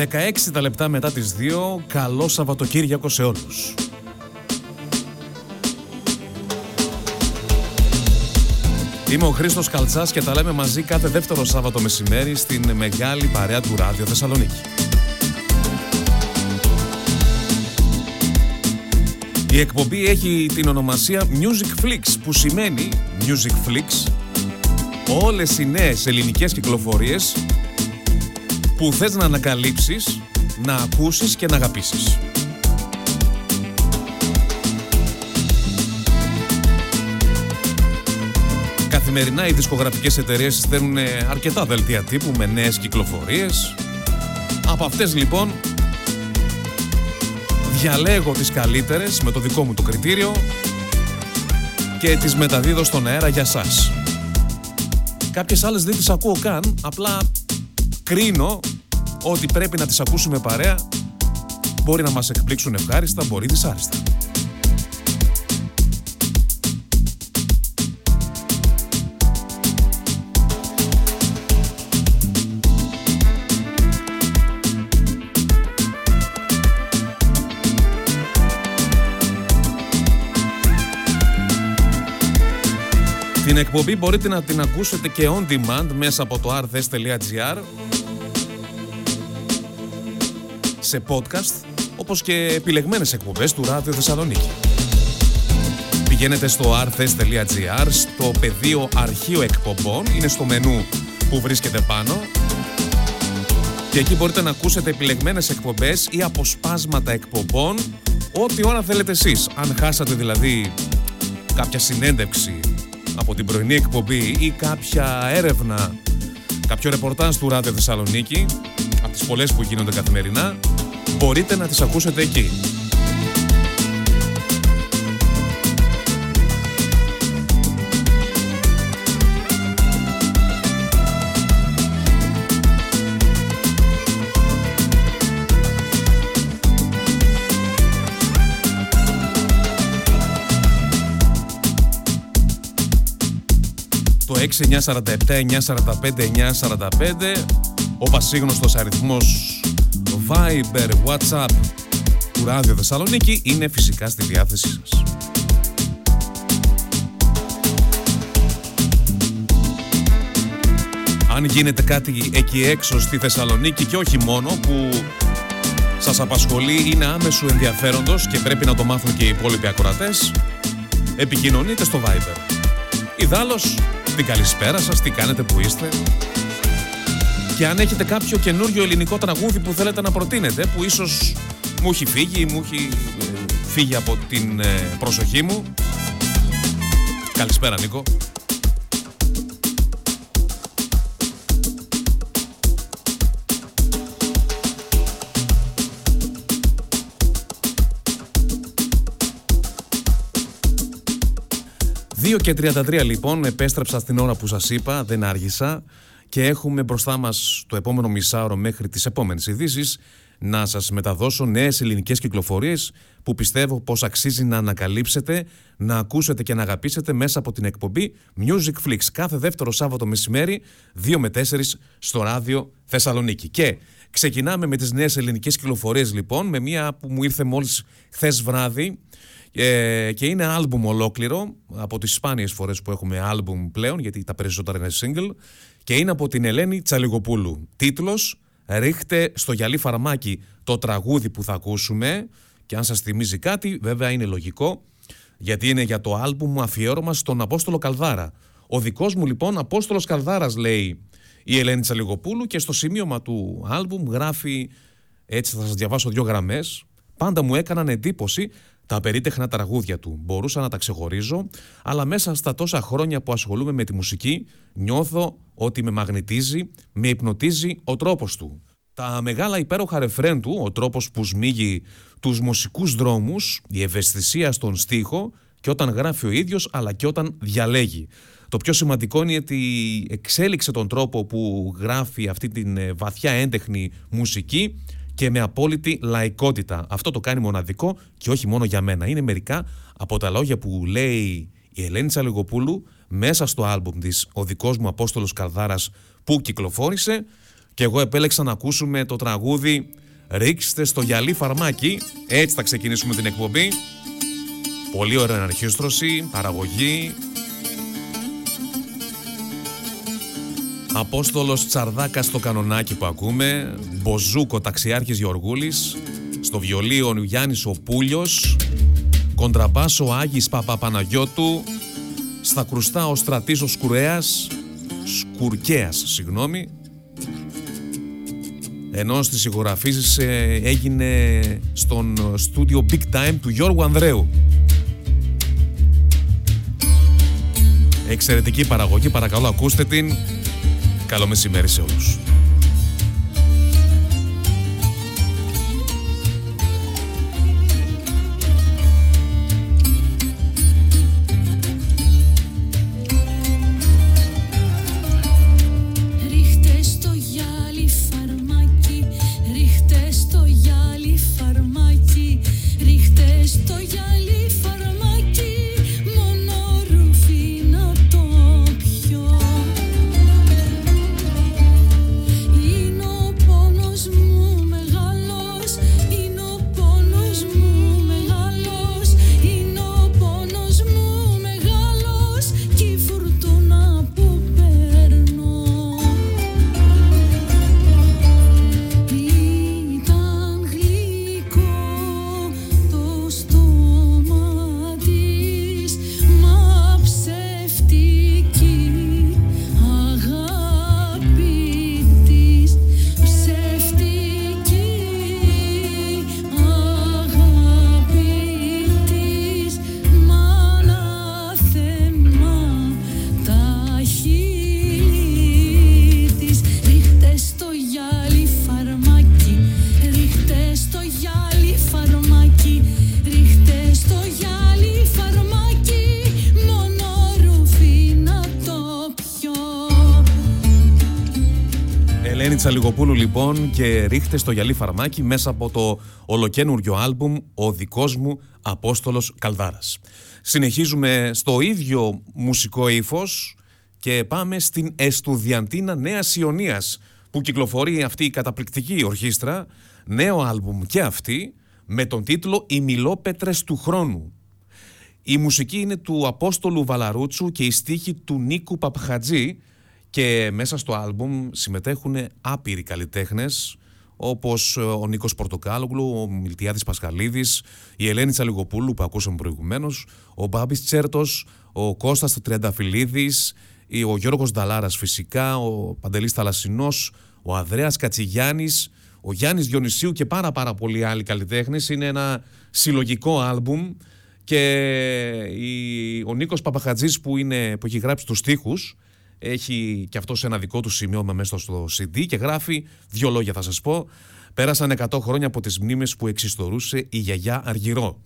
16 τα λεπτά μετά τις 2, καλό Σαββατοκύριακο σε όλους. Είμαι ο Χρήστος Καλτσάς και τα λέμε μαζί κάθε δεύτερο Σάββατο μεσημέρι στην μεγάλη παρέα του Ράδιο Θεσσαλονίκη. Η εκπομπή έχει την ονομασία Music Flix που σημαίνει Music Flix όλες οι νέες ελληνικές κυκλοφορίες που θες να ανακαλύψεις, να ακούσεις και να αγαπήσεις. Καθημερινά οι δισκογραφικές εταιρείες στέλνουν αρκετά δελτία τύπου με νέες κυκλοφορίες. Από αυτές λοιπόν διαλέγω τις καλύτερες με το δικό μου το κριτήριο και τις μεταδίδω στον αέρα για σας. Κάποιες άλλες δεν τις ακούω καν, απλά κρίνω ότι πρέπει να τις ακούσουμε παρέα. Μπορεί να μας εκπλήξουν ευχάριστα, μπορεί δυσάριστα. Την εκπομπή μπορείτε να την ακούσετε και on demand μέσα από το rthes.gr σε podcast όπως και επιλεγμένες εκπομπές του Ράδιο Θεσσαλονίκη. Πηγαίνετε στο rthes.gr στο πεδίο αρχείο εκπομπών, είναι στο μενού που βρίσκεται πάνω και εκεί μπορείτε να ακούσετε επιλεγμένες εκπομπές ή αποσπάσματα εκπομπών ό,τι ώρα θέλετε εσείς. Αν χάσατε δηλαδή κάποια συνέντευξη από την πρωινή εκπομπή ή κάποια έρευνα, κάποιο ρεπορτάζ του Ράδιο Θεσσαλονίκη, από τις πολλές που γίνονται καθημερινά, μπορείτε να τις ακούσετε εκεί. το 6947-945-945 ο πασίγνωστος αριθμός Viber, WhatsApp του Ράδιο Θεσσαλονίκη είναι φυσικά στη διάθεσή σας. Αν γίνεται κάτι εκεί έξω στη Θεσσαλονίκη και όχι μόνο που σας απασχολεί, είναι άμεσου ενδιαφέροντος και πρέπει να το μάθουν και οι υπόλοιποι ακροατές, επικοινωνείτε στο Viber. Ιδάλλως, την καλησπέρα σας, τι κάνετε, που είστε. Και αν έχετε κάποιο καινούριο ελληνικό τραγούδι που θέλετε να προτείνετε, που ίσως μου έχει φύγει, μου έχει ε, φύγει από την ε, προσοχή μου. Καλησπέρα Νίκο. 2 και 33 λοιπόν, επέστρεψα στην ώρα που σας είπα, δεν άργησα και έχουμε μπροστά μας το επόμενο μισάωρο μέχρι τις επόμενες ειδήσεις να σας μεταδώσω νέες ελληνικές κυκλοφορίες που πιστεύω πως αξίζει να ανακαλύψετε, να ακούσετε και να αγαπήσετε μέσα από την εκπομπή Music Flix κάθε δεύτερο Σάββατο μεσημέρι 2 με 4 στο ράδιο Θεσσαλονίκη. Και ξεκινάμε με τις νέες ελληνικές κυκλοφορίες λοιπόν με μία που μου ήρθε μόλις χθες βράδυ ε, και είναι άλμπουμ ολόκληρο από τις σπάνιες φορές που έχουμε άλμπουμ πλέον γιατί τα περισσότερα είναι single και είναι από την Ελένη Τσαλιγοπούλου. Τίτλος «Ρίχτε στο γυαλί φαρμάκι το τραγούδι που θα ακούσουμε» και αν σας θυμίζει κάτι βέβαια είναι λογικό γιατί είναι για το άλμπουμ αφιέρωμα στον Απόστολο Καλδάρα. Ο δικός μου λοιπόν Απόστολος Καλδάρας λέει η Ελένη Τσαλιγοπούλου και στο σημείωμα του άλμπουμ γράφει έτσι θα σας διαβάσω δύο γραμμές πάντα μου έκαναν εντύπωση τα περίτεχνα τραγούδια του. Μπορούσα να τα ξεχωρίζω, αλλά μέσα στα τόσα χρόνια που ασχολούμαι με τη μουσική, νιώθω ότι με μαγνητίζει, με υπνοτίζει ο τρόπος του. Τα μεγάλα υπέροχα ρεφρέν του, ο τρόπος που σμίγει τους μουσικούς δρόμους, η ευαισθησία στον στίχο και όταν γράφει ο ίδιος αλλά και όταν διαλέγει. Το πιο σημαντικό είναι ότι εξέλιξε τον τρόπο που γράφει αυτή την ε, βαθιά έντεχνη μουσική και με απόλυτη λαϊκότητα. Αυτό το κάνει μοναδικό και όχι μόνο για μένα. Είναι μερικά από τα λόγια που λέει η Ελένη Τσαλεγοπούλου μέσα στο άλμπουμ της «Ο δικός μου Απόστολος Καρδάρας» που κυκλοφόρησε και εγώ επέλεξα να ακούσουμε το τραγούδι «Ρίξτε στο γυαλί φαρμάκι». Έτσι θα ξεκινήσουμε την εκπομπή. Πολύ ωραία εναρχίστρωση, παραγωγή. Απόστολος Τσαρδάκας στο κανονάκι που ακούμε. Μποζούκο ταξιάρχης Γιωργούλης. Στο βιολί ο Γιάννης ο Πούλιος. Κοντραπάσο Άγης Παπαπαναγιώτου. Στα κρουστά ο Στρατής ο Σκουρέας. Σκουρκέας, συγγνώμη. Ενώ στις ηχογραφήσεις ε, έγινε στον στούντιο Big Time του Γιώργου Ανδρέου. Εξαιρετική παραγωγή, παρακαλώ ακούστε την. Καλό μεσημέρι σε όλους. Λιγοπούλου λοιπόν και ρίχτε στο γυαλί φαρμάκι μέσα από το ολοκένουργιο άλμπουμ «Ο δικός μου Απόστολος Καλδάρας». Συνεχίζουμε στο ίδιο μουσικό ύφος και πάμε στην Εστουδιαντίνα Νέας Ιωνίας που κυκλοφορεί αυτή η καταπληκτική ορχήστρα, νέο άλμπουμ και αυτή, με τον τίτλο «Οι Μιλόπετρες του Χρόνου». Η μουσική είναι του Απόστολου Βαλαρούτσου και η στίχη του Νίκου Παπχατζή και μέσα στο άλμπουμ συμμετέχουν άπειροι καλλιτέχνες όπως ε, ο Νίκος Πορτοκάλογλου, ο Μιλτιάδης Πασχαλίδης, η Ελένη Τσαλιγοπούλου που ακούσαμε προηγουμένως, ο Μπάμπης Τσέρτος, ο Κώστας Τριανταφυλλίδης, ο Γιώργος Νταλάρας φυσικά, ο Παντελής Θαλασσινός, ο Ανδρέας Κατσιγιάννης, ο Γιάννης Διονυσίου και πάρα πάρα πολλοί άλλοι καλλιτέχνες. Είναι ένα συλλογικό άλμπουμ και ο Νίκος Παπαχατζής που, είναι, που έχει γράψει τους στίχους έχει και αυτός σε ένα δικό του σημείωμα μέσα στο CD και γράφει δύο λόγια θα σας πω. Πέρασαν 100 χρόνια από τις μνήμες που εξιστορούσε η γιαγιά Αργυρό.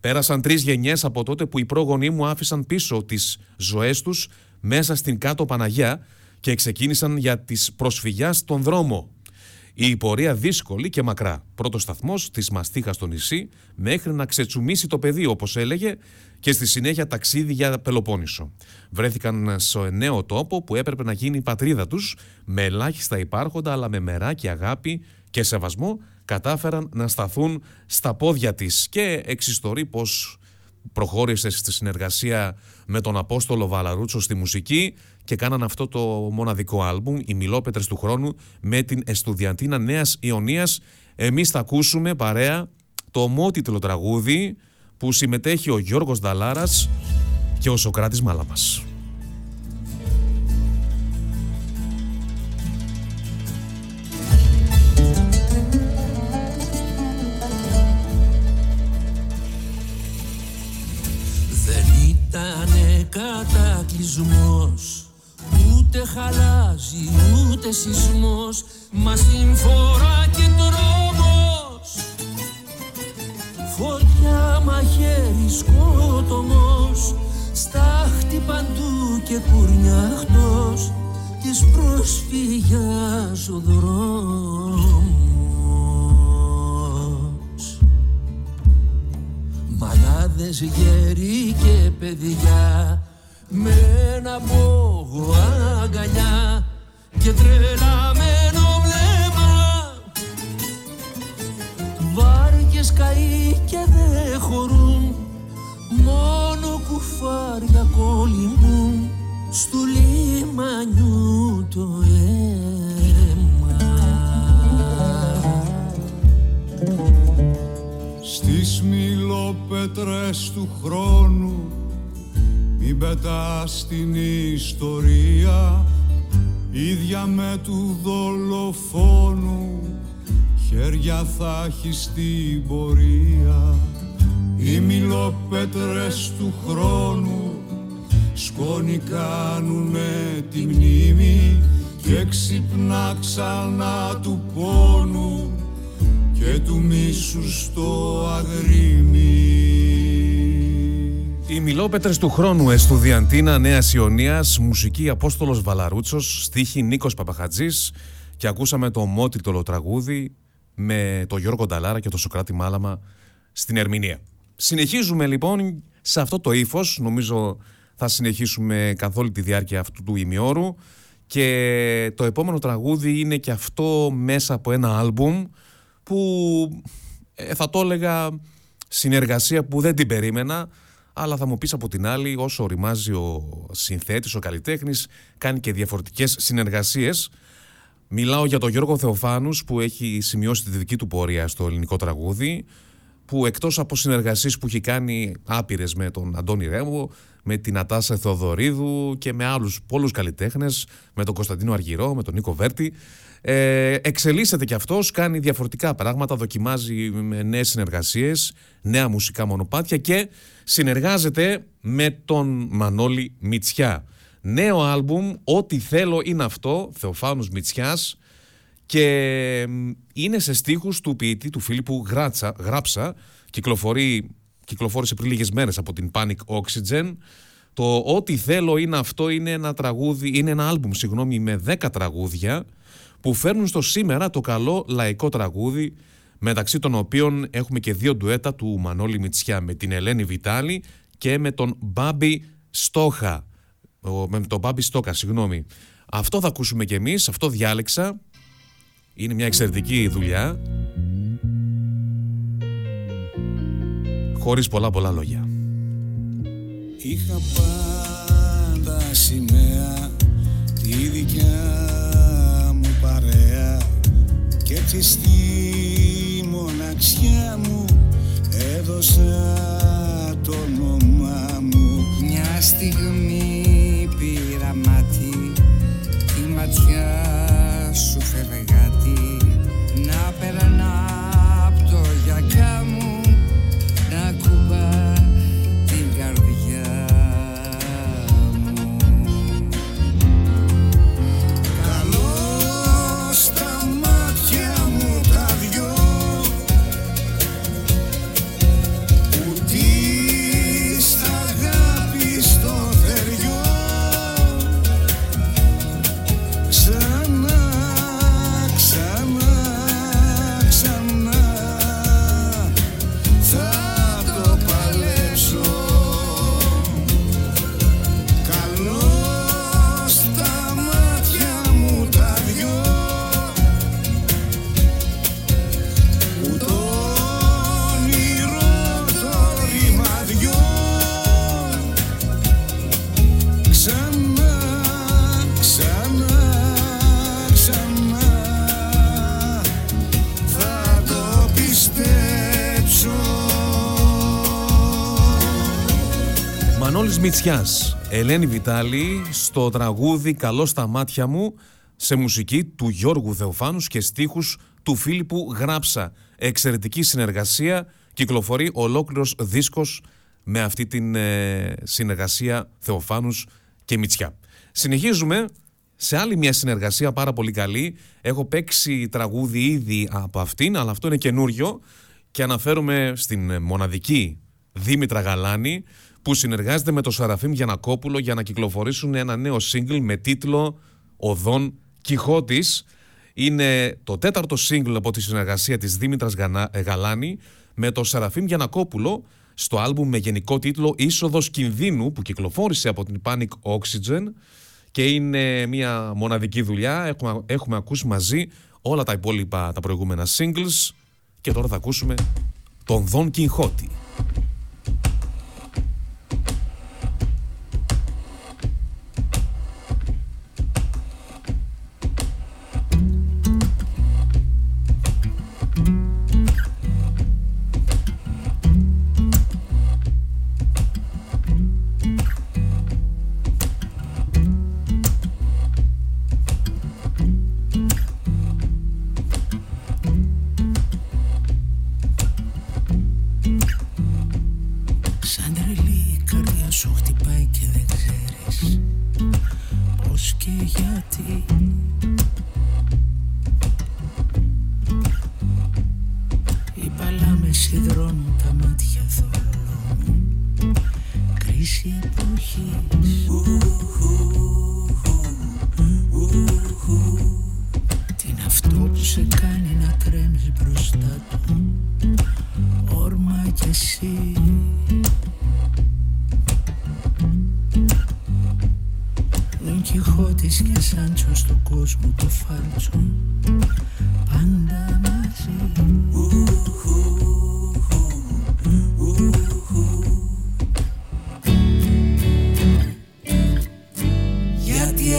Πέρασαν τρεις γενιές από τότε που οι πρόγονοί μου άφησαν πίσω τις ζωές τους μέσα στην κάτω Παναγιά και ξεκίνησαν για τις προσφυγιά στον δρόμο. Η πορεία δύσκολη και μακρά. Πρώτος σταθμός της Μαστίχας στο νησί, μέχρι να ξετσουμίσει το πεδίο, όπως έλεγε, και στη συνέχεια ταξίδι για Πελοπόννησο. Βρέθηκαν σε νέο τόπο που έπρεπε να γίνει η πατρίδα τους, με ελάχιστα υπάρχοντα, αλλά με μεράκι αγάπη και σεβασμό, κατάφεραν να σταθούν στα πόδια της. Και εξιστορεί πως προχώρησε στη συνεργασία με τον Απόστολο Βαλαρούτσο στη μουσική και κάναν αυτό το μοναδικό άλμπουμ, οι Μιλόπετρες του χρόνου, με την Εστουδιαντίνα Νέας Ιωνίας. Εμείς θα ακούσουμε παρέα το ομότιτλο τραγούδι που συμμετέχει ο Γιώργος Δαλάρας και ο Σοκράτης Μάλαμας. Δεν ήταν κατακλυσμός Ούτε χαλάζει ούτε σεισμός Μας συμφορά σκοτωμός στάχτη παντού και κουρνιάχτος της προσφυγιάς ο δρόμος. Μανάδες γέροι και παιδιά με ένα μπογό αγκαλιά και τρελαμένο βλέμμα. Βάρκες καεί και δε χωρούν Μόνο κουφάρια κόλλημουν στου λιμανιού το αίμα. Στις μιλοπέτρες του χρόνου μην πετάς την ιστορία. Ίδια με του δολοφόνου χέρια θα έχεις στην πορεία οι μιλοπέτρες του χρόνου σκόνη κάνουνε τη μνήμη και ξυπνά ξανά του πόνου και του μίσου στο αγρίμι. Οι μιλόπετρες του χρόνου Εστουδιαντίνα Νέας Ιωνίας, μουσική Απόστολος Βαλαρούτσος, στίχη Νίκος Παπαχατζής και ακούσαμε το μότιτολο τραγούδι με τον Γιώργο Νταλάρα και τον Σοκράτη Μάλαμα στην Ερμηνεία. Συνεχίζουμε λοιπόν σε αυτό το ύφος, νομίζω θα συνεχίσουμε καθ' όλη τη διάρκεια αυτού του ημιώρου. Και το επόμενο τραγούδι είναι και αυτό μέσα από ένα άλμπουμ που ε, θα το έλεγα συνεργασία που δεν την περίμενα αλλά θα μου πεις από την άλλη όσο οριμάζει ο συνθέτης, ο καλλιτέχνης κάνει και διαφορετικές συνεργασίες. Μιλάω για τον Γιώργο Θεοφάνους που έχει σημειώσει τη δική του πορεία στο ελληνικό τραγούδι που εκτός από συνεργασίες που έχει κάνει άπειρες με τον Αντώνη Ρέμο, με την Ατάσα Θεοδωρίδου και με άλλους πολλούς καλλιτέχνες, με τον Κωνσταντίνο Αργυρό, με τον Νίκο Βέρτη, ε, εξελίσσεται κι αυτός, κάνει διαφορετικά πράγματα, δοκιμάζει με νέες συνεργασίες, νέα μουσικά μονοπάτια και συνεργάζεται με τον Μανώλη Μητσιά. Νέο άλμπουμ, ό,τι θέλω είναι αυτό, Θεοφάνους Μητσιάς, και είναι σε στίχους του ποιητή του Φίλιππου Γράτσα, Γράψα, κυκλοφορεί, κυκλοφόρησε πριν λίγες μέρες από την Panic Oxygen. Το «Ό,τι θέλω είναι αυτό» είναι ένα τραγούδι, είναι ένα άλμπουμ, συγγνώμη, με 10 τραγούδια που φέρνουν στο σήμερα το καλό λαϊκό τραγούδι μεταξύ των οποίων έχουμε και δύο ντουέτα του Μανώλη Μητσιά με την Ελένη Βιτάλη και με τον Μπάμπη Στόχα. Με τον Μπάμπη Στόκα, συγγνώμη. Αυτό θα ακούσουμε κι εμείς, αυτό διάλεξα είναι μια εξαιρετική δουλειά. Χωρίς πολλά πολλά λόγια. Είχα πάντα σημαία τη δικιά μου παρέα και έτσι στη μοναξιά μου έδωσα το όνομά μου Μια στιγμή πήρα μάτι τη ματιά σου φεύγα Μητσιάς, Ελένη Βιτάλη στο τραγούδι «Καλό στα μάτια μου» σε μουσική του Γιώργου Θεοφάνους και στίχους του Φίλιππου Γράψα. Εξαιρετική συνεργασία, κυκλοφορεί ολόκληρος δίσκος με αυτή την ε, συνεργασία Θεοφάνους και Μητσιά. Συνεχίζουμε σε άλλη μια συνεργασία πάρα πολύ καλή. Έχω παίξει τραγούδι ήδη από αυτήν, αλλά αυτό είναι καινούριο και αναφέρομαι στην μοναδική Δήμητρα Γαλάνη που συνεργάζεται με το Σαραφείμ Γιανακόπουλο για να κυκλοφορήσουν ένα νέο σύγκλ με τίτλο «Οδόν Κιχώτης». Είναι το τέταρτο σύγκλ από τη συνεργασία της Δήμητρας ε, Γαλάνη με το Σαραφείμ Γιανακόπουλο στο άλμπουμ με γενικό τίτλο «Είσοδος κινδύνου» που κυκλοφόρησε από την Panic Oxygen και είναι μια μοναδική δουλειά. Έχουμε, έχουμε ακούσει μαζί όλα τα υπόλοιπα τα προηγούμενα singles και τώρα θα ακούσουμε τον Δον Κιχώτη.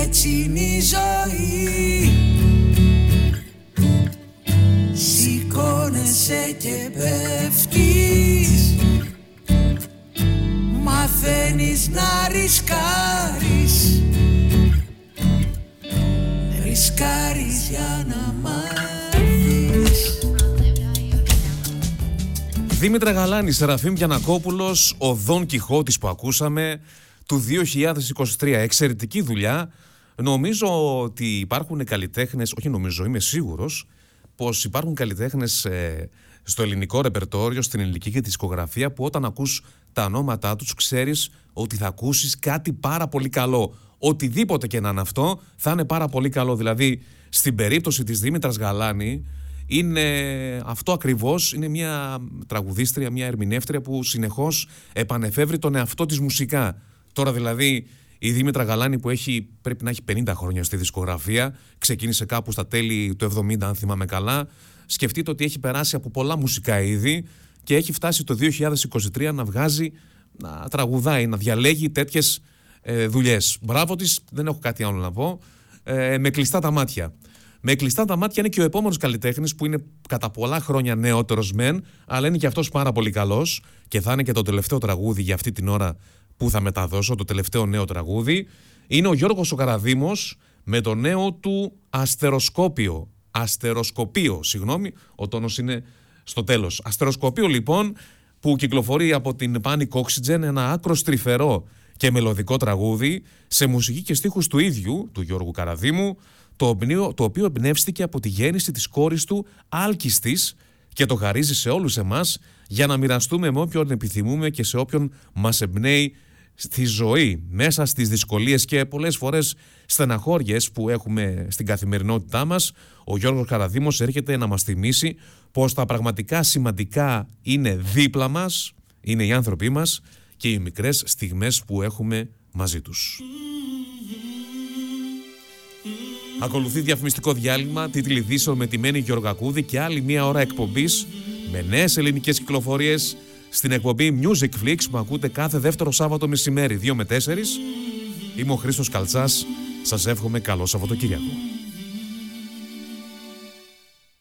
Έτσι είναι η ζωή Σηκώνεσαι και πέφτεις Μαθαίνεις να ρισκάρεις Ρισκάρεις για να μάθεις Δήμητρα Γαλάνης, Σεραφείμ Γιανακόπουλος, ο Δον Κιχώτης που ακούσαμε του 2023. Εξαιρετική δουλειά. Νομίζω ότι υπάρχουν καλλιτέχνες, όχι νομίζω, είμαι σίγουρος, πως υπάρχουν καλλιτέχνες ε, στο ελληνικό ρεπερτόριο, στην ελληνική και τη δισκογραφία που όταν ακούς τα ονόματά τους ξέρεις ότι θα ακούσεις κάτι πάρα πολύ καλό. Οτιδήποτε και να είναι αυτό θα είναι πάρα πολύ καλό. Δηλαδή στην περίπτωση της Δήμητρας Γαλάνη είναι αυτό ακριβώς, είναι μια τραγουδίστρια, μια ερμηνεύτρια που συνεχώς επανεφεύρει τον εαυτό της μουσικά. Τώρα δηλαδή η Δήμητρα Γαλάνη που έχει, πρέπει να έχει 50 χρόνια στη δισκογραφία, ξεκίνησε κάπου στα τέλη του 70 αν θυμάμαι καλά, σκεφτείτε ότι έχει περάσει από πολλά μουσικά είδη και έχει φτάσει το 2023 να βγάζει, να τραγουδάει, να διαλέγει τέτοιες ε, δουλειές. Μπράβο της, δεν έχω κάτι άλλο να πω, ε, με κλειστά τα μάτια. Με κλειστά τα μάτια είναι και ο επόμενος καλλιτέχνης που είναι κατά πολλά χρόνια νεότερος μεν, αλλά είναι και αυτός πάρα πολύ καλός και θα είναι και το τελευταίο τραγούδι για αυτή την ώρα που θα μεταδώσω, το τελευταίο νέο τραγούδι. Είναι ο Γιώργος ο Καραδήμος με το νέο του Αστεροσκόπιο. Αστεροσκοπείο, συγγνώμη, ο τόνος είναι στο τέλος. Αστεροσκοπείο λοιπόν που κυκλοφορεί από την Panic Oxygen ένα άκρο στριφερό και μελωδικό τραγούδι σε μουσική και στίχους του ίδιου, του Γιώργου Καραδίμου, το οποίο, το οποίο εμπνεύστηκε από τη γέννηση της κόρης του Άλκης και το χαρίζει σε όλους εμάς για να μοιραστούμε με όποιον επιθυμούμε και σε όποιον μας εμπνέει στη ζωή, μέσα στις δυσκολίες και πολλές φορές στεναχώριες που έχουμε στην καθημερινότητά μας, ο Γιώργος Καραδήμος έρχεται να μας θυμίσει πως τα πραγματικά σημαντικά είναι δίπλα μας, είναι οι άνθρωποι μας και οι μικρές στιγμές που έχουμε μαζί τους. Ακολουθεί διαφημιστικό διάλειμμα, τίτλοι με τη Μένη Γεωργακούδη και άλλη μία ώρα εκπομπής με νέες ελληνικές κυκλοφορίες στην εκπομπή Music Flix που ακούτε κάθε δεύτερο Σάββατο μεσημέρι 2 με 4. Είμαι ο Χρήστος Καλτσάς. Σας εύχομαι καλό Σαββατοκύριακο.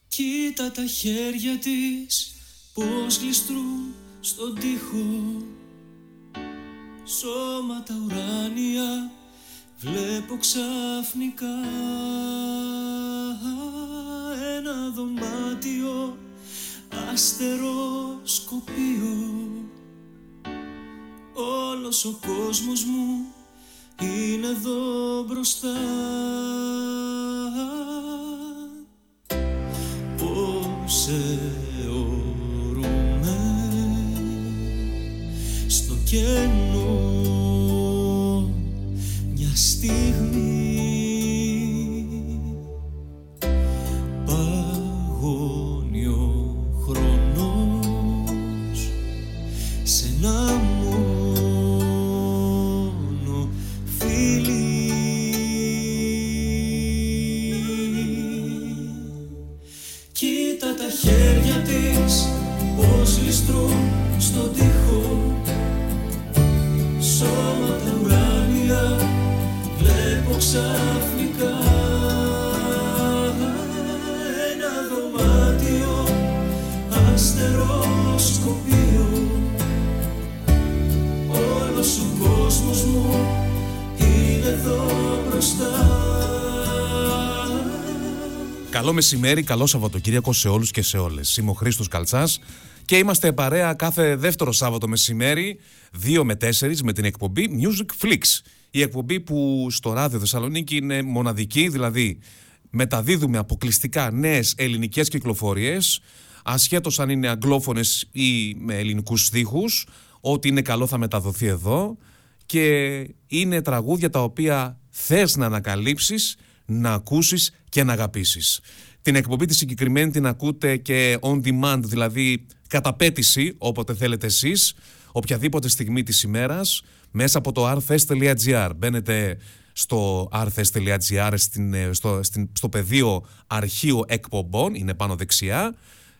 Κοίτα τα χέρια της πως γλιστρούν στον τοίχο Σώματα ουράνια βλέπω ξαφνικά ένα δωμάτιο αστεροσκοπείο. Όλος ο κόσμος μου είναι εδώ μπροστά. Πώς αιωρούμε στο κενό Καλό μεσημέρι, καλό Σαββατοκύριακο σε όλους και σε όλες. Είμαι ο Χρήστος Καλτσάς και είμαστε παρέα κάθε δεύτερο Σάββατο μεσημέρι, 2 με 4 με την εκπομπή Music Flix. Η εκπομπή που στο ράδιο Θεσσαλονίκη είναι μοναδική, δηλαδή μεταδίδουμε αποκλειστικά νέες ελληνικές κυκλοφορίες, ασχέτως αν είναι αγγλόφωνες ή με ελληνικούς στίχους, ό,τι είναι καλό θα μεταδοθεί εδώ. Και είναι τραγούδια τα οποία θες να ανακαλύψεις να ακούσεις και να αγαπήσεις. Την εκπομπή τη συγκεκριμένη την ακούτε και on demand, δηλαδή κατά πέτηση, όποτε θέλετε εσείς, οποιαδήποτε στιγμή της ημέρας, μέσα από το rfest.gr. Μπαίνετε στο rfest.gr ε, στο, στο πεδίο αρχείο εκπομπών, είναι πάνω δεξιά.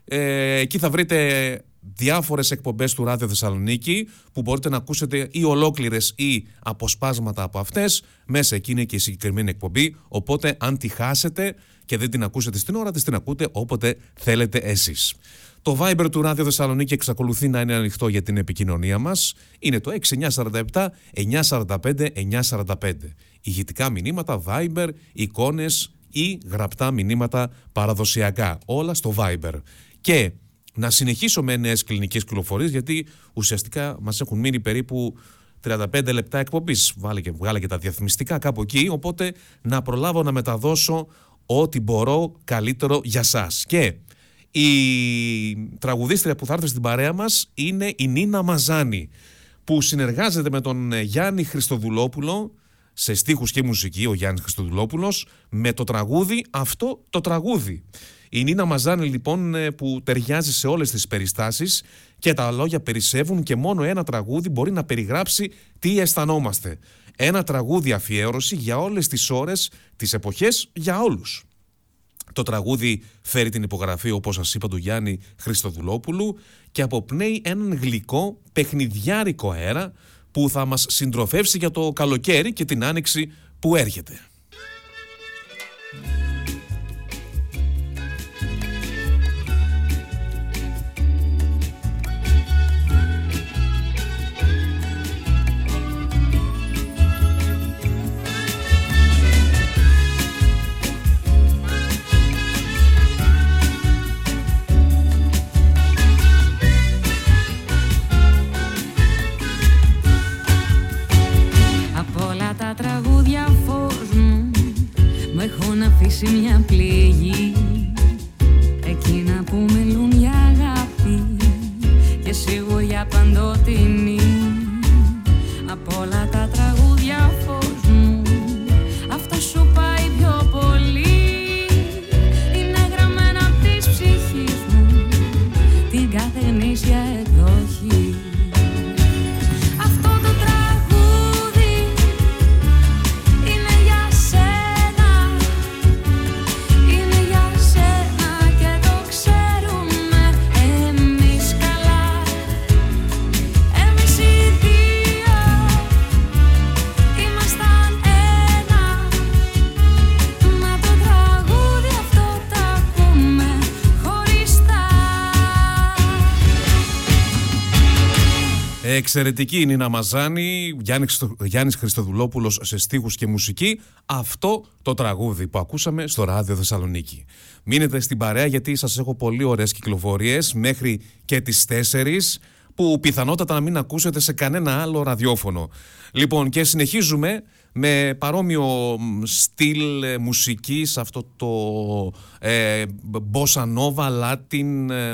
Ε, εκεί θα βρείτε διάφορες εκπομπές του Ράδιο Θεσσαλονίκη που μπορείτε να ακούσετε ή ολόκληρες ή αποσπάσματα από αυτές. Μέσα εκεί είναι και η συγκεκριμένη εκπομπή, οπότε αν τη χάσετε και δεν την ακούσετε στην ώρα της, την ακούτε όποτε θέλετε εσείς. Το Viber του Ράδιο Θεσσαλονίκη εξακολουθεί να είναι ανοιχτό για την επικοινωνία μας. Είναι το 6947 945 945. Ηγητικά μηνύματα, Viber, εικόνες ή γραπτά μηνύματα παραδοσιακά. Όλα στο Viber. Και να συνεχίσω με νέες κλινικές κυκλοφορίες, γιατί ουσιαστικά μας έχουν μείνει περίπου 35 λεπτά εκπομπής. Βάλε και, βγάλε και τα διαφημιστικά κάπου εκεί. Οπότε να προλάβω να μεταδώσω ό,τι μπορώ καλύτερο για σας. Και η τραγουδίστρια που θα έρθει στην παρέα μας είναι η Νίνα Μαζάνη που συνεργάζεται με τον Γιάννη Χριστοδουλόπουλο σε στίχους και μουσική, ο Γιάννης Χριστοδουλόπουλος, με το τραγούδι αυτό το τραγούδι. Η Νίνα Μαζάνη λοιπόν ε, που ταιριάζει σε όλες τις περιστάσεις και τα λόγια περισσεύουν και μόνο ένα τραγούδι μπορεί να περιγράψει τι αισθανόμαστε. Ένα τραγούδι αφιέρωση για όλες τις ώρες, τις εποχές, για όλους. Το τραγούδι φέρει την υπογραφή, όπως σας είπα, του Γιάννη Χριστοδουλόπουλου και αποπνέει έναν γλυκό παιχνιδιάρικο αέρα που θα μας συντροφεύσει για το καλοκαίρι και την άνοιξη που έρχεται. Αφήσει μια πληγή Εξαιρετική είναι η Νίνα Μαζάνη, Γιάννης, Γιάννης Χριστοδουλόπουλος σε στίχους και μουσική. Αυτό το τραγούδι που ακούσαμε στο Ράδιο Θεσσαλονίκη. Μείνετε στην παρέα γιατί σας έχω πολύ ωραίες κυκλοφορίες μέχρι και τις 4 που πιθανότατα να μην ακούσετε σε κανένα άλλο ραδιόφωνο. Λοιπόν και συνεχίζουμε με παρόμοιο στυλ ε, μουσικής, αυτό το ε, bossa nova, latin, ε,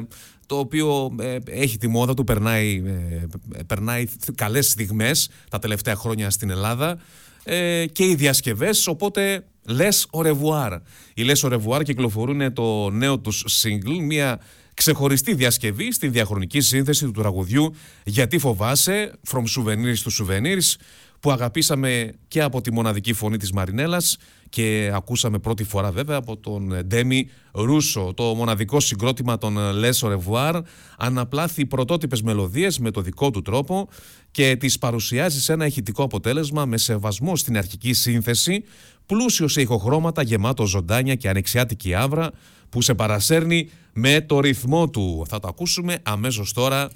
το οποίο ε, έχει τη μόδα του, περνάει, ε, περνάει καλές στιγμές τα τελευταία χρόνια στην Ελλάδα ε, και οι διασκευές, οπότε λες ο revoir. Οι λες ο revoir κυκλοφορούν το νέο τους single, μια ξεχωριστή διασκευή στη διαχρονική σύνθεση του τραγουδιού «Γιατί φοβάσαι» from souvenirs to souvenirs που αγαπήσαμε και από τη μοναδική φωνή της Μαρινέλας και ακούσαμε πρώτη φορά βέβαια από τον Ντέμι Ρούσο. Το μοναδικό συγκρότημα των Les Revoir αναπλάθει πρωτότυπες μελωδίες με το δικό του τρόπο και τις παρουσιάζει σε ένα ηχητικό αποτέλεσμα με σεβασμό στην αρχική σύνθεση, πλούσιο σε ηχοχρώματα γεμάτο ζωντάνια και ανεξιάτικη άβρα που σε παρασέρνει με το ρυθμό του. Θα το ακούσουμε αμέσως τώρα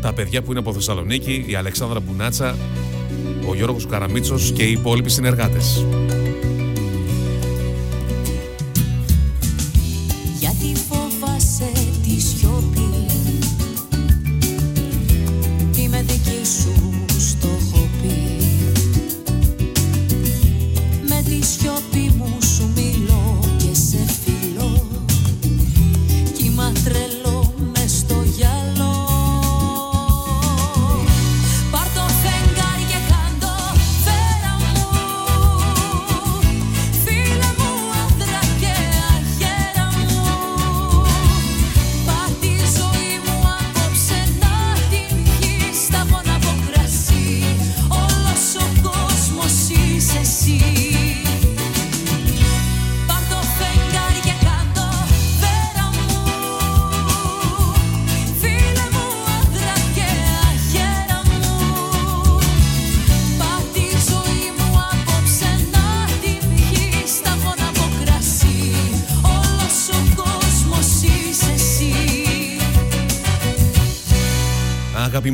τα παιδιά που είναι από Θεσσαλονίκη, η Αλεξάνδρα Μπουνάτσα, ο Γιώργος Καραμίτσος και οι υπόλοιποι συνεργάτες.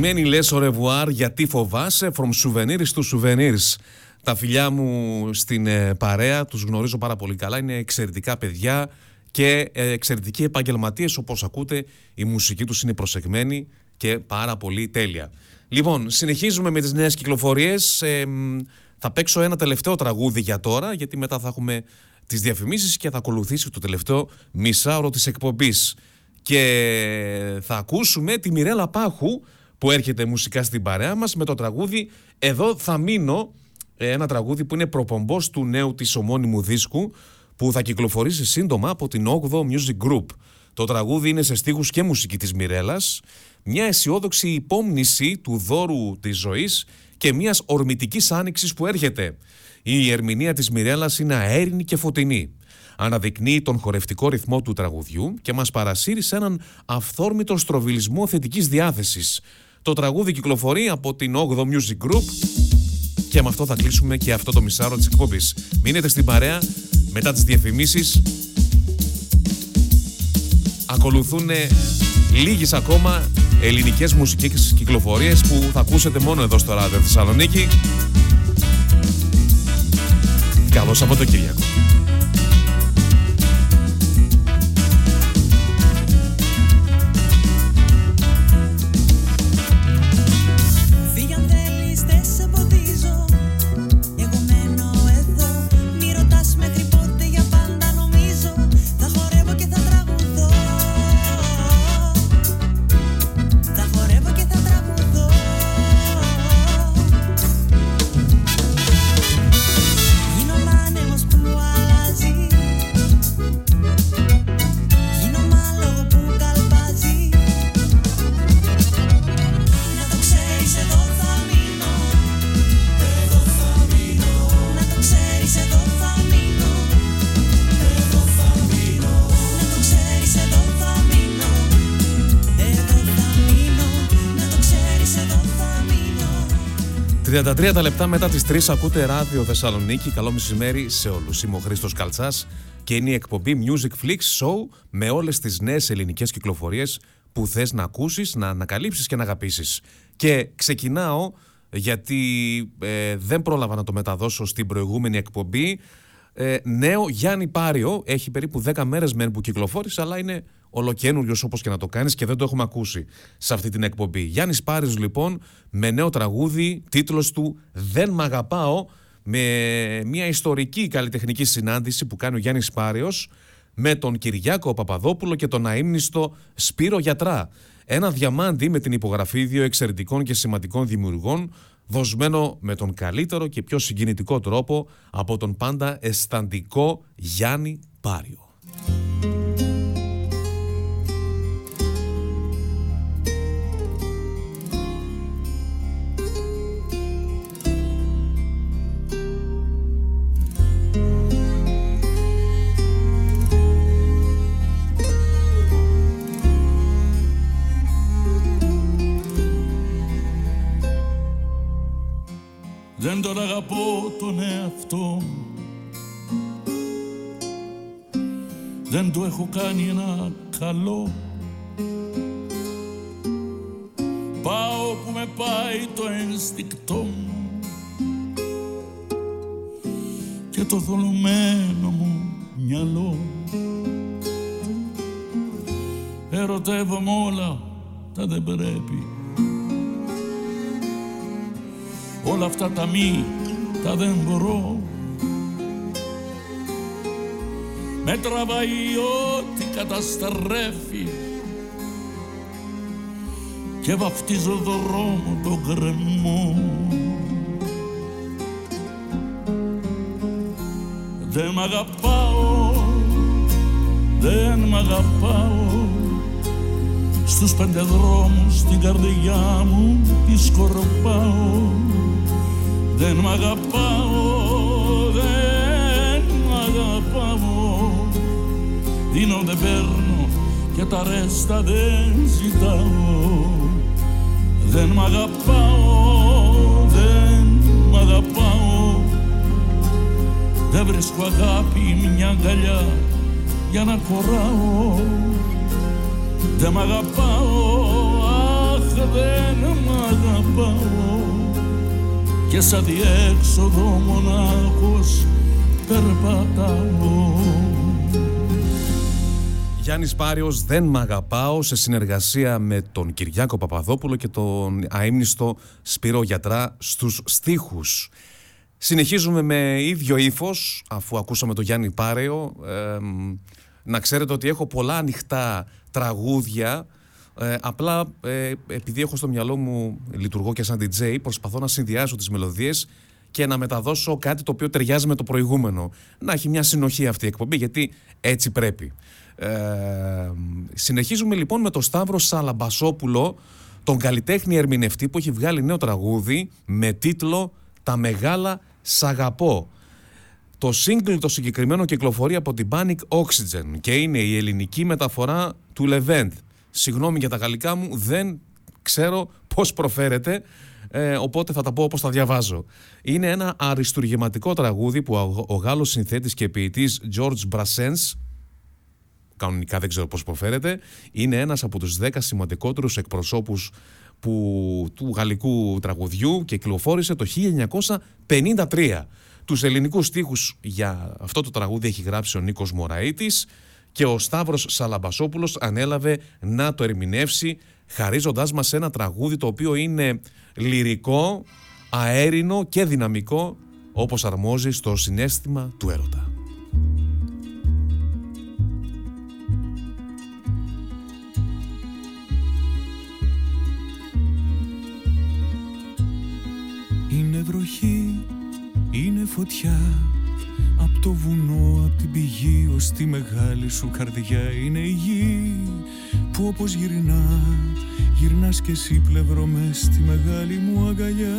Αγαπημένη λες ο ρεβουάρ γιατί φοβάσαι From souvenirs to souvenirs Τα φιλιά μου στην ε, παρέα Τους γνωρίζω πάρα πολύ καλά Είναι εξαιρετικά παιδιά Και ε, εξαιρετικοί επαγγελματίες Όπως ακούτε η μουσική τους είναι προσεγμένη Και πάρα πολύ τέλεια. Λοιπόν συνεχίζουμε με τις νέες κυκλοφορίες ε, Θα παίξω ένα τελευταίο τραγούδι για τώρα Γιατί μετά θα έχουμε τις διαφημίσεις Και θα ακολουθήσει το τελευταίο μισάωρο της εκπομπής. Και θα ακούσουμε τη Μιρέλα Πάχου που έρχεται μουσικά στην παρέα μας με το τραγούδι «Εδώ θα μείνω» ένα τραγούδι που είναι προπομπός του νέου της ομώνυμου δίσκου που θα κυκλοφορήσει σύντομα από την 8 Music Group. Το τραγούδι είναι σε στίχους και μουσική της Μιρέλας, μια αισιόδοξη υπόμνηση του δώρου της ζωής και μιας ορμητικής άνοιξης που έρχεται. Η ερμηνεία της Μιρέλας είναι αέρινη και φωτεινή αναδεικνύει τον χορευτικό ρυθμό του τραγουδιού και μας παρασύρει σε έναν αυθόρμητο στροβιλισμό θετικής διάθεσης. Το τραγούδι κυκλοφορεί από την 8 Music Group και με αυτό θα κλείσουμε και αυτό το μισάρο της εκπομπής. Μείνετε στην παρέα μετά τις διαφημίσεις. Ακολουθούν λίγες ακόμα ελληνικές μουσικές κυκλοφορίες που θα ακούσετε μόνο εδώ στο ράδιο Θεσσαλονίκη. Καλό Σαββατοκύριακο. 33 λεπτά μετά τις 3 ακούτε ράδιο Θεσσαλονίκη. Καλό μεσημέρι σε όλους. Είμαι ο Χρήστος Καλτσάς και είναι η εκπομπή Music Flix Show με όλες τις νέες ελληνικές κυκλοφορίες που θες να ακούσεις, να ανακαλύψεις και να αγαπήσεις. Και ξεκινάω γιατί ε, δεν πρόλαβα να το μεταδώσω στην προηγούμενη εκπομπή. Ε, νέο Γιάννη Πάριο, έχει περίπου 10 μέρες μεν που κυκλοφόρησε, αλλά είναι ολοκένουργιος όπως και να το κάνεις και δεν το έχουμε ακούσει σε αυτή την εκπομπή. Γιάννης Πάρη, λοιπόν, με νέο τραγούδι, τίτλος του Δεν Μ' Αγαπάω, με μια ιστορική καλλιτεχνική συνάντηση που κάνει ο Γιάννης Πάριος με τον Κυριάκο Παπαδόπουλο και τον αείμνηστο Σπύρο Γιατρά. Ένα διαμάντι με την υπογραφή δύο εξαιρετικών και σημαντικών δημιουργών, δοσμένο με τον καλύτερο και πιο συγκινητικό τρόπο από τον πάντα αισθαντικό Γιάννη Πάριο. Δεν τον αγαπώ τον εαυτό Δεν του έχω κάνει ένα καλό. Πάω που με πάει το ένστικτό μου. Και το θολωμένο μου μυαλό. Ερωτεύομαι όλα τα δεν πρέπει όλα αυτά τα μη τα δεν μπορώ. Με τραβάει ό,τι καταστρέφει. Και βαφτίζω δρόμο το γκρεμό. Δεν μ' αγαπάω, δεν μ' αγαπάω. Στους πέντε δρόμους την καρδιά μου τη σκορπάω δεν μ' αγαπάω, δεν μ' αγαπάω. Δίνω δεν παίρνω και τα ρέστα δεν ζητάω. Δεν μ' αγαπάω, δεν μ' αγαπάω. Δεν βρίσκω αγάπη μια αγκαλιά για να χωράω. Δεν μ' αγαπάω, αχ δεν μ' αγαπάω και σαν διέξοδο μονάχος περπατάω Γιάννης Πάριος «Δεν μ' αγαπάω» σε συνεργασία με τον Κυριάκο Παπαδόπουλο και τον αείμνηστο Σπύρο Γιατρά στους στίχους. Συνεχίζουμε με ίδιο ύφος, αφού ακούσαμε τον Γιάννη Πάρεο. να ξέρετε ότι έχω πολλά ανοιχτά τραγούδια. Ε, απλά ε, επειδή έχω στο μυαλό μου, λειτουργώ και σαν DJ, προσπαθώ να συνδυάσω τις μελωδίες και να μεταδώσω κάτι το οποίο ταιριάζει με το προηγούμενο. Να έχει μια συνοχή αυτή η εκπομπή, γιατί έτσι πρέπει. Ε, συνεχίζουμε λοιπόν με τον Σταύρο Σαλαμπασόπουλο, τον καλλιτέχνη ερμηνευτή που έχει βγάλει νέο τραγούδι με τίτλο «Τα μεγάλα σ' αγαπώ». Το single το συγκεκριμένο κυκλοφορεί από την Panic Oxygen και είναι η ελληνική μεταφορά του Levent. Συγγνώμη για τα γαλλικά μου, δεν ξέρω πώς προφέρεται, ε, οπότε θα τα πω όπως τα διαβάζω. Είναι ένα αριστουργηματικό τραγούδι που ο, ο Γάλλος συνθέτης και ποιητής George Brassens κανονικά δεν ξέρω πώς προφέρεται, είναι ένας από τους 10 σημαντικότερους εκπροσώπους που, του γαλλικού τραγουδιού και κυκλοφόρησε το 1953. Τους ελληνικούς στίχους για αυτό το τραγούδι έχει γράψει ο Νίκος Μωραΐτης και ο Σταύρος Σαλαμπασόπουλος ανέλαβε να το ερμηνεύσει χαρίζοντάς μας ένα τραγούδι το οποίο είναι λυρικό, αέρινο και δυναμικό όπως αρμόζει στο συνέστημα του έρωτα. Είναι βροχή, είναι φωτιά Απ' το βουνό, απ' την πηγή ως τη μεγάλη σου καρδιά Είναι η γη που όπως γυρνά Γυρνάς κι εσύ πλευρό μες στη μεγάλη μου αγκαλιά.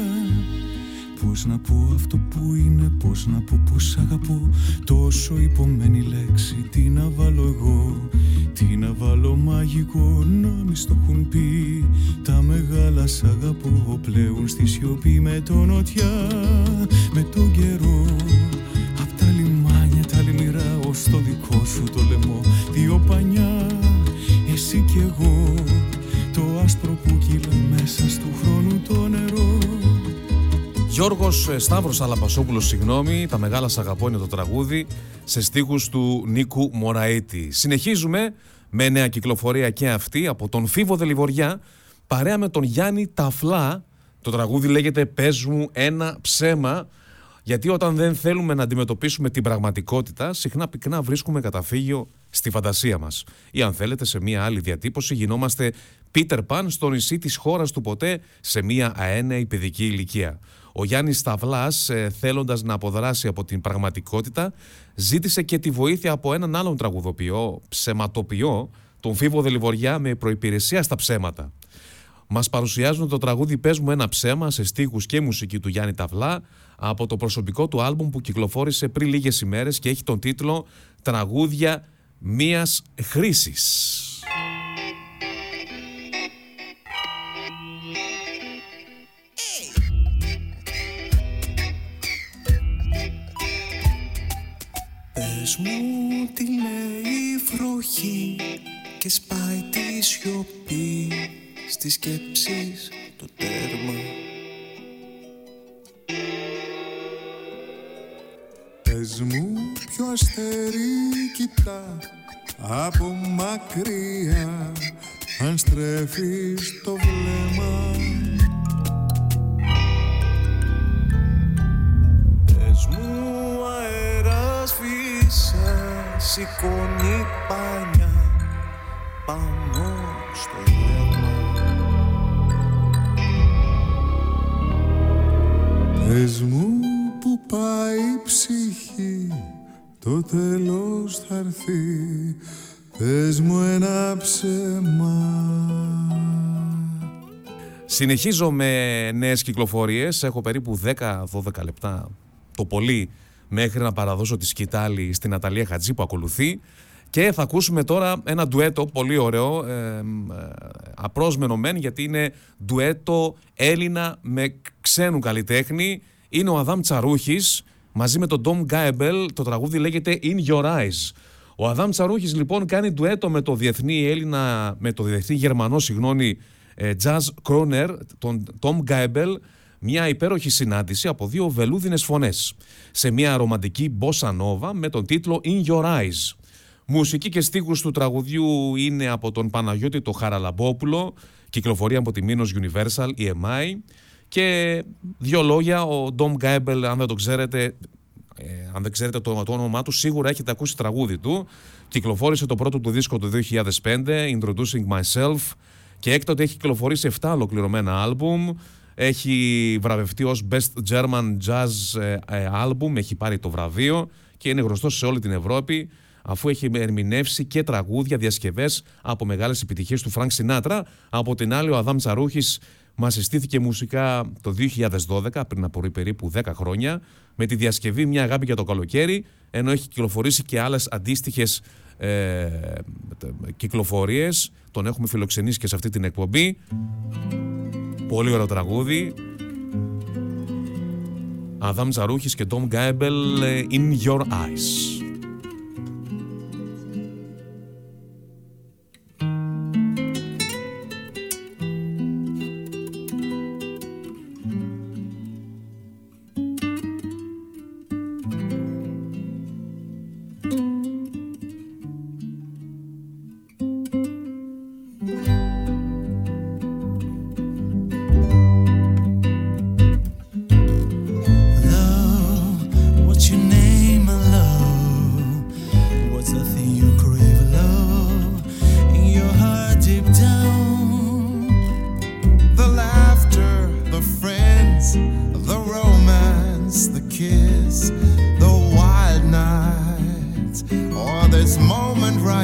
Πώς να πω αυτό που είναι, πώς να πω πως αγαπώ Τόσο υπομένη λέξη, τι να βάλω εγώ Τι να βάλω μαγικό, να μη στο έχουν πει. Τα μεγάλα σ' αγαπώ πλέον στη σιωπή με τον νοτιά Με τον καιρό σου το λαιμό Δύο πανιά, εσύ κι εγώ Το άσπρο που κύλα μέσα στο χρόνου το νερό Γιώργος ε, Σταύρος Αλαμπασόπουλο, συγγνώμη, τα μεγάλα σ' αγαπώ είναι το τραγούδι σε στίχους του Νίκου Μωραήτη. Συνεχίζουμε με νέα κυκλοφορία και αυτή από τον Φίβο Δελιβοριά παρέα με τον Γιάννη Ταφλά. Το τραγούδι λέγεται «Πες μου ένα ψέμα» γιατί όταν δεν θέλουμε να αντιμετωπίσουμε την πραγματικότητα συχνά πυκνά βρίσκουμε καταφύγιο στη φαντασία μας. Ή αν θέλετε σε μια άλλη διατύπωση γινόμαστε Πίτερ Παν στο νησί της χώρας του ποτέ σε μια αένεη παιδική ηλικία. Ο Γιάννης Σταυλάς, ε, θέλοντας να αποδράσει από την πραγματικότητα, ζήτησε και τη βοήθεια από έναν άλλον τραγουδοποιό, ψεματοποιό, τον Φίβο Δελιβοριά με προϋπηρεσία στα ψέματα. Μας παρουσιάζουν το τραγούδι «Πες μου ένα ψέμα» σε στίχους και μουσική του Γιάννη Ταυλά από το προσωπικό του άλμπουμ που κυκλοφόρησε πριν λίγες ημέρες και έχει τον τίτλο «Τραγούδια μίας χρήσης». Πες μου τι λέει η βροχή και σπάει τη σιωπή στις σκέψεις το τέρμα Πες μου ποιο αστέρι κοιτά από μακριά αν στρέφεις το βλέμμα. Πες μου αέρας φύσας σηκώνει πάνια πάνω το τέλος θα έρθει Πες μου ένα ψέμα Συνεχίζω με νέες κυκλοφορίες. Έχω περίπου 10-12 λεπτά το πολύ μέχρι να παραδώσω τη σκητάλη στην Ναταλία Χατζή που ακολουθεί. Και θα ακούσουμε τώρα ένα ντουέτο πολύ ωραίο, ε, ε, απρόσμενο μεν γιατί είναι ντουέτο Έλληνα με ξένου καλλιτέχνη. Είναι ο Αδάμ Τσαρούχης μαζί με τον Ντόμ Γκάεμπελ, το τραγούδι λέγεται In Your Eyes. Ο Αδάμ Τσαρούχης λοιπόν κάνει ντουέτο με το διεθνή Έλληνα, με το διεθνή Γερμανό, συγγνώμη, ε, Jazz Croner, τον Tom Gaebel, μια υπέροχη συνάντηση από δύο βελούδινες φωνές σε μια ρομαντική bossa nova με τον τίτλο In Your Eyes. Μουσική και στίχους του τραγουδιού είναι από τον Παναγιώτη το Χαραλαμπόπουλο, κυκλοφορεί από τη Minos Universal, EMI και δύο λόγια, ο Dom Gaebel, αν δεν το ξέρετε, ε, αν δεν ξέρετε το, το όνομά του, σίγουρα έχετε ακούσει τραγούδι του. Κυκλοφόρησε το πρώτο του δίσκο το 2005, Introducing Myself, και έκτοτε έχει κυκλοφορήσει 7 ολοκληρωμένα άλμπουμ. Έχει βραβευτεί ως Best German Jazz ε, ε, Album, έχει πάρει το βραβείο και είναι γνωστό σε όλη την Ευρώπη αφού έχει ερμηνεύσει και τραγούδια, διασκευές από μεγάλες επιτυχίες του Φρανκ Σινάτρα. Από την άλλη ο Αδάμ Τσαρούχης Μας συστήθηκε μουσικά το 2012, πριν από περίπου 10 χρόνια, με τη διασκευή Μια αγάπη για το καλοκαίρι, ενώ έχει κυκλοφορήσει και άλλες αντίστοιχες ε, κυκλοφορίες. Τον έχουμε φιλοξενήσει και σε αυτή την εκπομπή. Πολύ ωραίο τραγούδι. Αδάμ Τζαρούχης και Τόμ Γκάιμπελ In Your Eyes.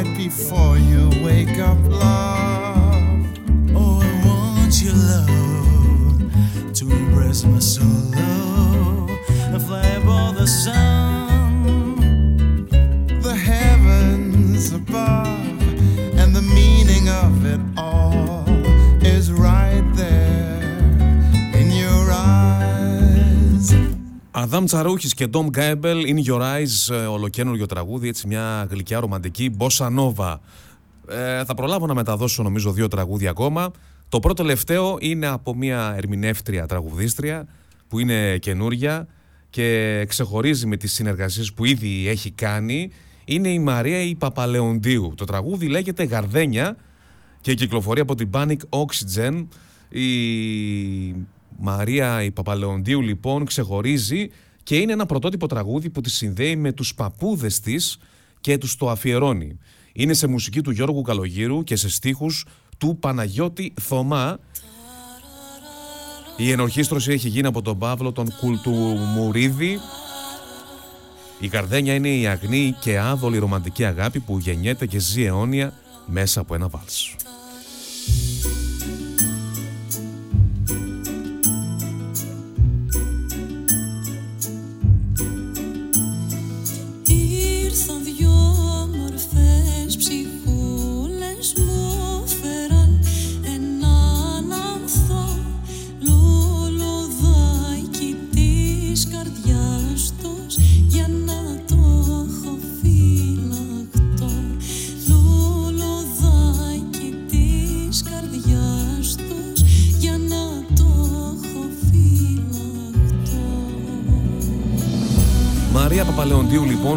right before you wake up, love. Oh, I want your love to embrace my soul, love. I fly above the sun. Τσαρούχης και Dom Γκάιμπελ In Your Eyes, ε, ολοκένουργιο τραγούδι, έτσι μια γλυκιά ρομαντική Bossa Nova. Ε, θα προλάβω να μεταδώσω νομίζω δύο τραγούδια ακόμα. Το πρώτο τελευταίο είναι από μια ερμηνεύτρια τραγουδίστρια που είναι καινούρια και ξεχωρίζει με τις συνεργασίες που ήδη έχει κάνει. Είναι η Μαρία η Παπαλεοντίου. Το τραγούδι λέγεται Γαρδένια και κυκλοφορεί από την Panic Oxygen. Η Μαρία η Παπαλεοντίου λοιπόν ξεχωρίζει και είναι ένα πρωτότυπο τραγούδι που τη συνδέει με τους παππούδες της και τους το αφιερώνει. Είναι σε μουσική του Γιώργου Καλογύρου και σε στίχους του Παναγιώτη Θωμά. Η ενορχίστρωση έχει γίνει από τον Παύλο τον Κουλτουμουρίδη. Η καρδένια είναι η αγνή και άδολη ρομαντική αγάπη που γεννιέται και ζει αιώνια μέσα από ένα βάλσο.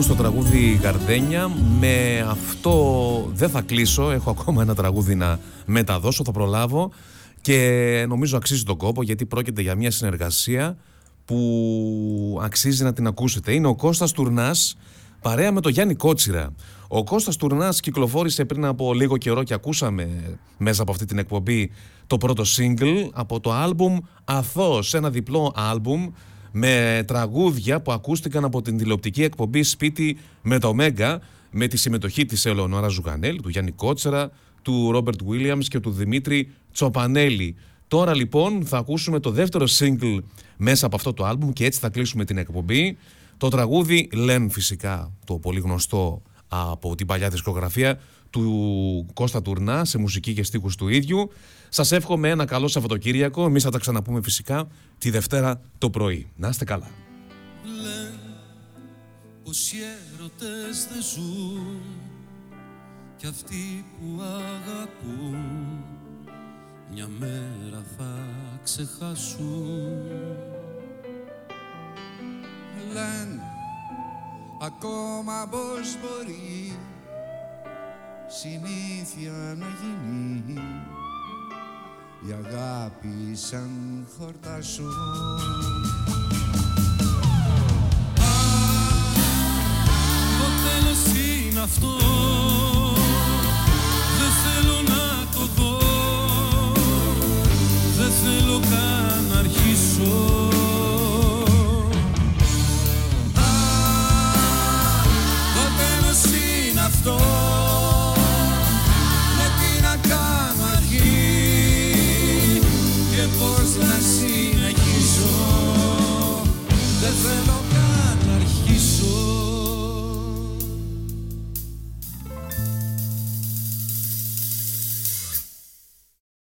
Λοιπόν στο τραγούδι Γαρδένια. Με αυτό δεν θα κλείσω. Έχω ακόμα ένα τραγούδι να μεταδώσω. Θα προλάβω. Και νομίζω αξίζει τον κόπο γιατί πρόκειται για μια συνεργασία που αξίζει να την ακούσετε. Είναι ο Κώστας Τουρνάς παρέα με τον Γιάννη Κότσιρα. Ο Κώστας Τουρνάς κυκλοφόρησε πριν από λίγο καιρό και ακούσαμε μέσα από αυτή την εκπομπή το πρώτο single από το άλμπουμ Αθώος, ένα διπλό άλμπουμ με τραγούδια που ακούστηκαν από την τηλεοπτική εκπομπή Σπίτι με το Μέγκα με τη συμμετοχή της Ελεωνόρας Ζουγανέλη, του Γιάννη Κότσιρα, του Ρόμπερτ Ουίλιαμς και του Δημήτρη Τσοπανέλη. Τώρα λοιπόν θα ακούσουμε το δεύτερο single μέσα από αυτό το άλμπουμ και έτσι θα κλείσουμε την εκπομπή. Το τραγούδι Λεν φυσικά, το πολύ γνωστό από την παλιά δισκογραφία του Κώστα Τουρνά σε μουσική και στίχους του ίδιου. Σας εύχομαι ένα καλό Σαββατοκύριακο. Εμείς θα τα ξαναπούμε φυσικά τη Δευτέρα το πρωί. Να είστε καλά. Λένε πως οι έρωτες δεν ζουν κι αυτοί που αγαπούν μια μέρα θα ξεχάσουν Λένε ακόμα πως μπορεί συνήθεια να γίνει. Η αγάπη σαν χορτάσου Το τέλος είναι αυτό. Δεν θέλω να το δω. Δεν θέλω καν να αρχίσω.